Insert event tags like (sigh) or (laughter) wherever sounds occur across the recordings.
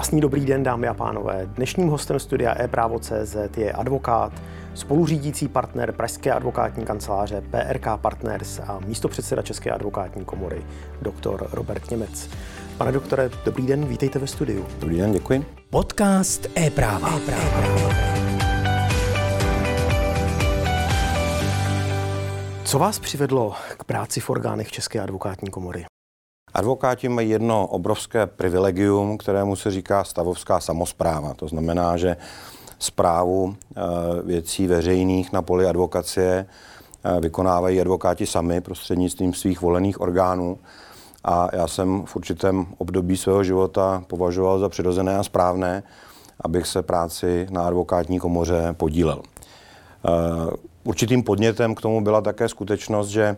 Krásný dobrý den, dámy a pánové. Dnešním hostem studia e-právo.cz je advokát, spoluřídící partner Pražské advokátní kanceláře PRK Partners a místopředseda České advokátní komory, doktor Robert Němec. Pane doktore, dobrý den, vítejte ve studiu. Dobrý den, děkuji. Podcast e-práva. e-práva. Co vás přivedlo k práci v orgánech České advokátní komory? Advokáti mají jedno obrovské privilegium, kterému se říká stavovská samozpráva. To znamená, že zprávu eh, věcí veřejných na poli advokacie eh, vykonávají advokáti sami prostřednictvím svých volených orgánů. A já jsem v určitém období svého života považoval za přirozené a správné, abych se práci na advokátní komoře podílel. Eh, určitým podnětem k tomu byla také skutečnost, že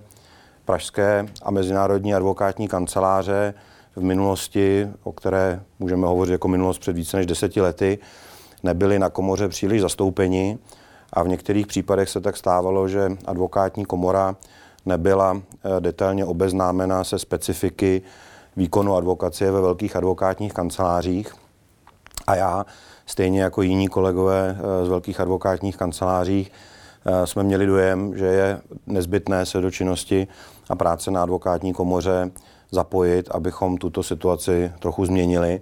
pražské a mezinárodní advokátní kanceláře v minulosti, o které můžeme hovořit jako minulost před více než deseti lety, nebyli na komoře příliš zastoupeni a v některých případech se tak stávalo, že advokátní komora nebyla eh, detailně obeznámena se specifiky výkonu advokacie ve velkých advokátních kancelářích. A já, stejně jako jiní kolegové eh, z velkých advokátních kancelářích, jsme měli dojem, že je nezbytné se do činnosti a práce na advokátní komoře zapojit, abychom tuto situaci trochu změnili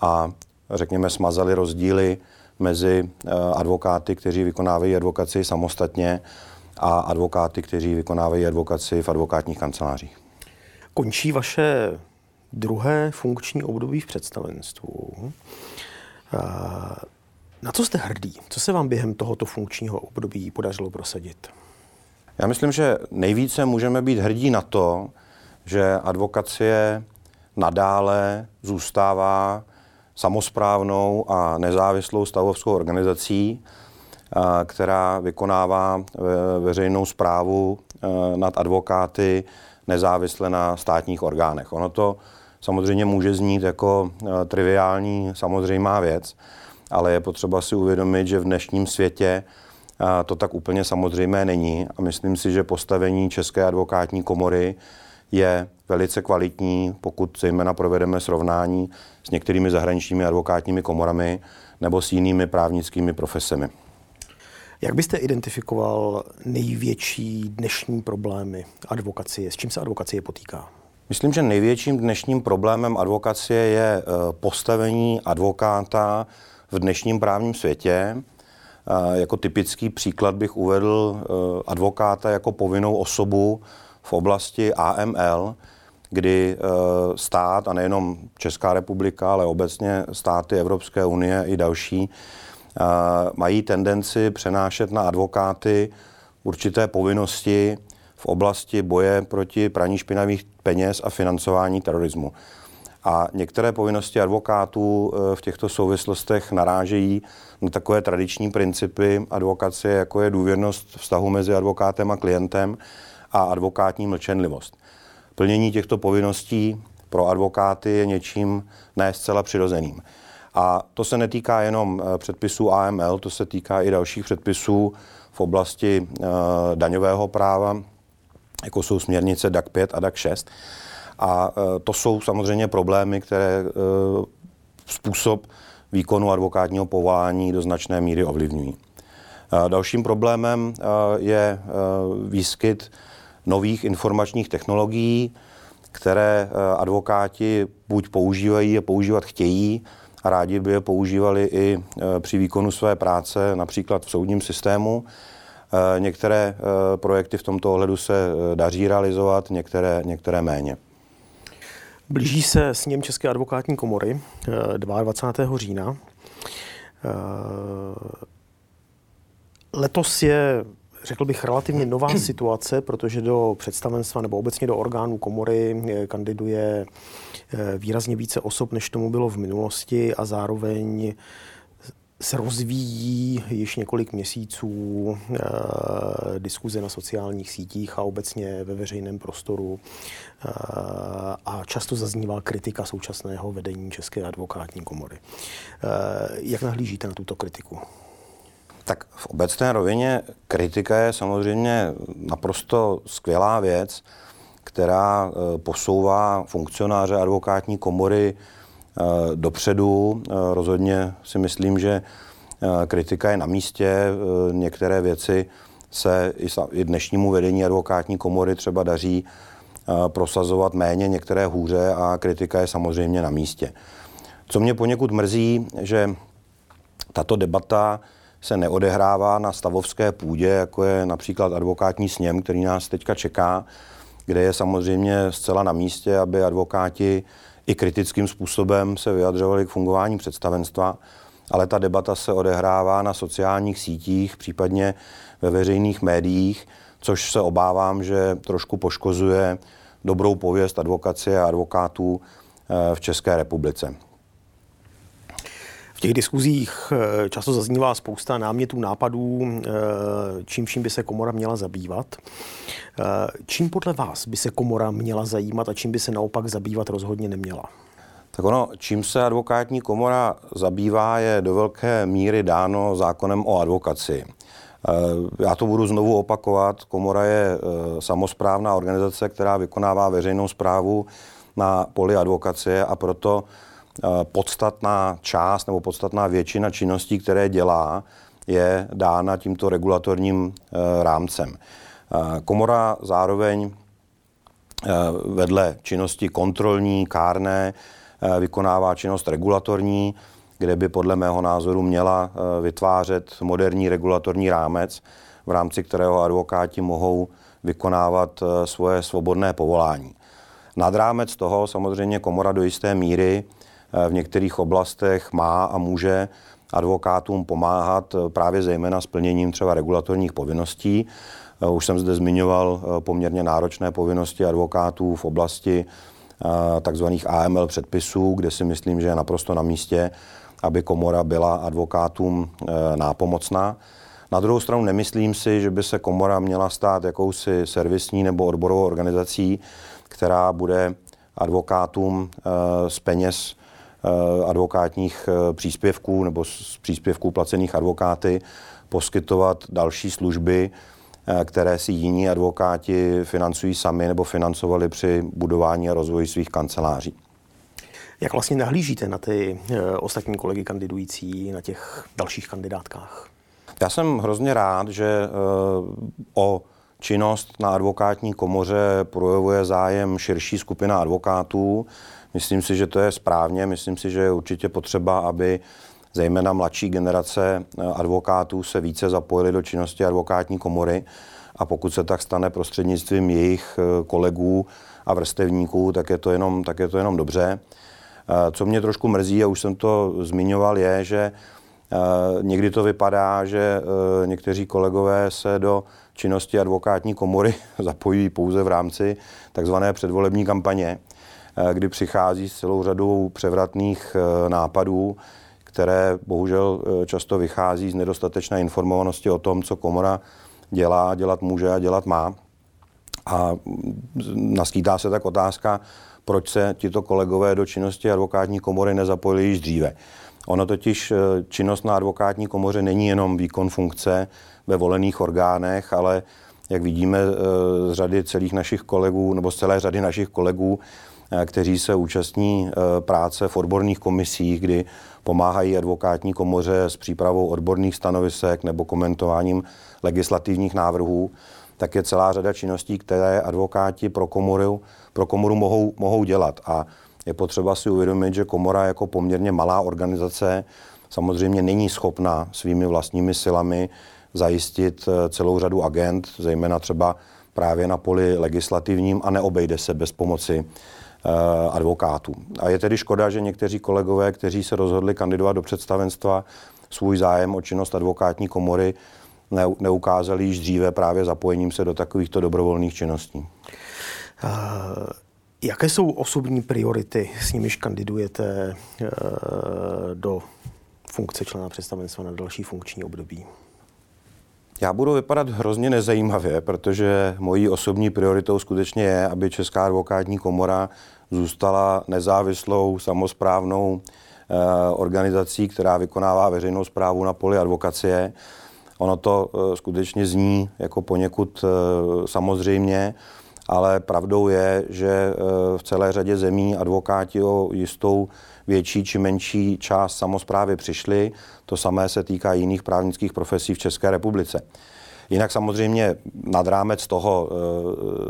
a řekněme smazali rozdíly mezi eh, advokáty, kteří vykonávají advokaci samostatně a advokáty, kteří vykonávají advokaci v advokátních kancelářích. Končí vaše druhé funkční období v představenstvu. Na co jste hrdý? Co se vám během tohoto funkčního období podařilo prosadit? Já myslím, že nejvíce můžeme být hrdí na to, že advokacie nadále zůstává samozprávnou a nezávislou stavovskou organizací, která vykonává veřejnou zprávu nad advokáty nezávisle na státních orgánech. Ono to samozřejmě může znít jako triviální, samozřejmá věc, ale je potřeba si uvědomit, že v dnešním světě to tak úplně samozřejmé není a myslím si, že postavení České advokátní komory je velice kvalitní, pokud zejména provedeme srovnání s některými zahraničními advokátními komorami nebo s jinými právnickými profesemi. Jak byste identifikoval největší dnešní problémy advokacie? S čím se advokacie potýká? Myslím, že největším dnešním problémem advokacie je eh, postavení advokáta v dnešním právním světě. Jako typický příklad bych uvedl eh, advokáta jako povinnou osobu v oblasti AML, kdy eh, stát, a nejenom Česká republika, ale obecně státy Evropské unie i další, eh, mají tendenci přenášet na advokáty určité povinnosti v oblasti boje proti praní špinavých peněz a financování terorismu. A některé povinnosti advokátů eh, v těchto souvislostech narážejí na takové tradiční principy advokacie, jako je důvěrnost vztahu mezi advokátem a klientem a advokátní mlčenlivost. Plnění těchto povinností pro advokáty je něčím ne zcela přirozeným. A to se netýká jenom eh, předpisů AML, to se týká i dalších předpisů v oblasti uh, daňového práva, jako jsou směrnice DAC 5 a DAC 6. A uh, to jsou samozřejmě problémy, které uh, způsob výkonu advokátního povolání do značné míry ovlivňují. Dalším problémem je výskyt nových informačních technologií, které advokáti buď používají a používat chtějí, a rádi by je používali i při výkonu své práce, například v soudním systému. Některé projekty v tomto ohledu se daří realizovat, některé, některé méně. Blíží se s ním České advokátní komory 22. Eh, října. Eh, letos je, řekl bych, relativně nová (clears throat) situace, protože do představenstva nebo obecně do orgánů komory eh, kandiduje výrazně více osob, než tomu bylo v minulosti a zároveň se rozvíjí již několik měsíců e, diskuze na sociálních sítích a obecně ve veřejném prostoru e, a často zaznívá kritika současného vedení České advokátní komory. E, jak nahlížíte na tuto kritiku? Tak v obecné rovině kritika je samozřejmě naprosto skvělá věc, která posouvá funkcionáře advokátní komory dopředu. Rozhodně si myslím, že kritika je na místě. Některé věci se i dnešnímu vedení advokátní komory třeba daří prosazovat méně, některé hůře a kritika je samozřejmě na místě. Co mě poněkud mrzí, že tato debata se neodehrává na stavovské půdě, jako je například advokátní sněm, který nás teďka čeká, kde je samozřejmě zcela na místě, aby advokáti i kritickým způsobem se vyjadřovali k fungování představenstva, ale ta debata se odehrává na sociálních sítích, případně ve veřejných médiích, což se obávám, že trošku poškozuje dobrou pověst advokacie a advokátů eh, v České republice. V těch diskuzích eh, často zaznívá spousta námětů, nápadů, eh, čím vším by se komora měla zabývat. Čím podle vás by se komora měla zajímat a čím by se naopak zabývat rozhodně neměla? Tak ono, čím se advokátní komora zabývá, je do velké míry dáno zákonem o advokaci. Eh, já to budu znovu opakovat. Komora je eh, samozprávná organizace, která vykonává veřejnou zprávu na poli advokacie a proto eh, podstatná část nebo podstatná většina činností, které dělá, je dána tímto regulatorním rámcem. Komora zároveň vedle činnosti kontrolní, kárné, vykonává činnost regulatorní, kde by podle mého názoru měla eh, vytvářet moderní regulatorní rámec, v rámci kterého advokáti mohou vykonávat eh, svoje svobodné povolání. Nad rámec toho samozřejmě komora do jisté míry eh, v některých oblastech má a může advokátům pomáhat právě zejména splněním třeba regulatorních povinností. Už jsem zde zmiňoval poměrně náročné povinnosti advokátů v oblasti takzvaných AML předpisů, kde si myslím, že je naprosto na místě, aby komora byla advokátům nápomocná. Na druhou stranu nemyslím si, že by se komora měla stát jakousi servisní nebo odborovou organizací, která bude advokátům z peněz advokátních příspěvků nebo z příspěvků placených advokáty poskytovat další služby, které si jiní advokáti financují sami nebo financovali při budování a rozvoji svých kanceláří. Jak vlastně nahlížíte na ty eh, ostatní kolegy kandidující na těch dalších kandidátkách? Já jsem hrozně rád, že eh, o činnost na advokátní komoře projevuje zájem širší skupina advokátů. Myslím si, že to je správně. Myslím si, že je určitě potřeba, aby zejména mladší generace eh, advokátů se více zapojili do činnosti advokátní komory a pokud se tak stane prostřednictvím jejich kolegů a vrstevníků, tak je to jenom, tak je to jenom dobře. Co mě trošku mrzí, a už jsem to zmiňoval, je, že někdy to vypadá, že někteří kolegové se do činnosti advokátní komory (laughs) zapojí pouze v rámci takzvané předvolební kampaně, kdy přichází s celou řadou převratných nápadů, které bohužel často vychází z nedostatečné informovanosti o tom, co komora dělá, dělat může a dělat má. A naskýtá se tak otázka, proč se tito kolegové do činnosti advokátní komory nezapojili již dříve. Ono totiž eh, činnost na advokátní komoře není jenom výkon funkce ve volených orgánech, ale jak vidíme eh, z řady celých našich kolegů, nebo z celé řady našich kolegů, eh, kteří se účastní práce v odborných komisích, kdy pomáhají advokátní komoře s přípravou odborných stanovisek nebo komentováním legislativních návrhů, tak je celá řada činností, které advokáti pro komoru, pro komoru mohou, mohou dělat. A je potřeba si uvědomit, že komora jako poměrně malá organizace samozřejmě není schopna svými vlastními silami zajistit eh, celou řadu agent, zejména třeba právě na poli legislativním a neobejde se bez pomoci eh, advokátů. A je tedy škoda, že někteří kolegové, kteří se rozhodli kandidovat do představenstva, svůj zájem o činnost advokátní komory neukázali již dříve právě zapojením se do takovýchto dobrovolných činností. Uh, jaké jsou osobní priority, s nimiž kandidujete do funkce člena představenstva na další funkční období? Já budu vypadat hrozně nezajímavě, protože mojí osobní prioritou skutečně je, aby Česká advokátní komora zůstala nezávislou, samozprávnou uh, organizací, která vykonává veřejnou zprávu na poli advokacie. Ono to eh, skutečně zní jako poněkud eh, samozřejmě, ale pravdou je, že v celé řadě zemí advokáti o jistou větší či menší část samozprávy přišli. To samé se týká jiných právnických profesí v České republice. Jinak samozřejmě nad rámec toho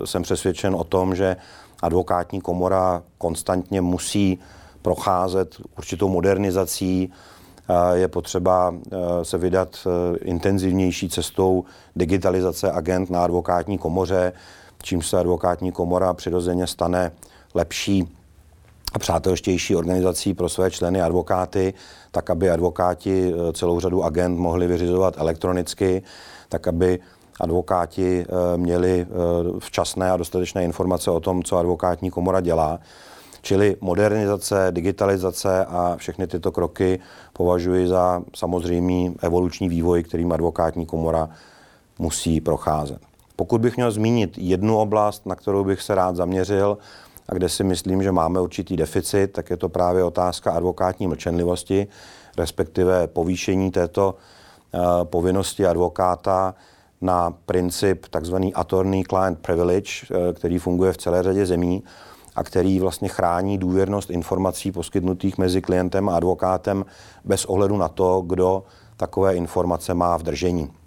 jsem přesvědčen o tom, že advokátní komora konstantně musí procházet určitou modernizací, je potřeba se vydat intenzivnější cestou digitalizace agent na advokátní komoře, čím se advokátní komora přirozeně stane lepší a přátelštější organizací pro své členy advokáty, tak aby advokáti e, celou řadu agent mohli vyřizovat elektronicky, tak aby advokáti měli včasné a dostatečné informace o tom, co advokátní komora dělá. Čili modernizace, digitalizace a všechny tyto kroky považuji za samozřejmý evoluční vývoj, kterým advokátní komora musí procházet. Pokud bych měl zmínit jednu oblast, na kterou bych se rád zaměřil a kde si myslím, že máme určitý deficit, tak je to právě otázka advokátní mlčenlivosti, respektive povýšení této uh, povinnosti advokáta na princip tzv. attorney client privilege, uh, který funguje v celé řadě zemí a který vlastně chrání důvěrnost informací poskytnutých mezi klientem a advokátem bez ohledu na to, kdo takové informace má v držení.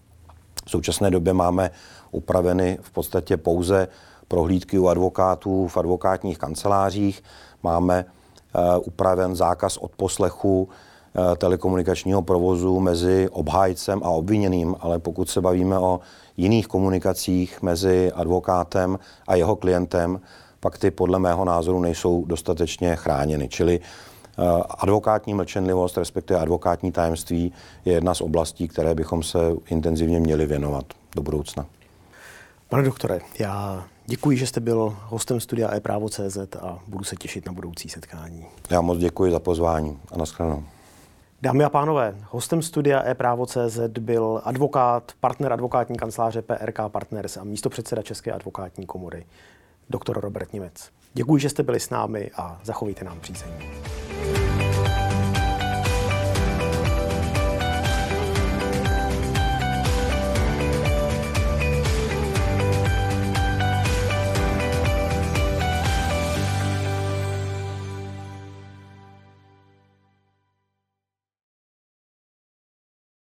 V současné době máme upraveny v podstatě pouze prohlídky u advokátů v advokátních kancelářích, máme uh, upraven zákaz odposlechu uh, telekomunikačního provozu mezi obhájcem a obviněným, ale pokud se bavíme o jiných komunikacích mezi advokátem a jeho klientem, pak ty podle mého názoru nejsou dostatečně chráněny. Čili eh, advokátní mlčenlivost, respektive advokátní tajemství, je jedna z oblastí, které bychom se intenzivně měli věnovat do budoucna. Pane doktore, já děkuji, že jste byl hostem studia e-právo.cz a budu se těšit na budoucí setkání. Já moc děkuji za pozvání a nashledanou. Dámy a pánové, hostem studia e-právo.cz byl advokát, partner advokátní kanceláře PRK Partners a místopředseda České advokátní komory doktor Robert Němec. Děkuji, že jste byli s námi a zachovejte nám přízeň.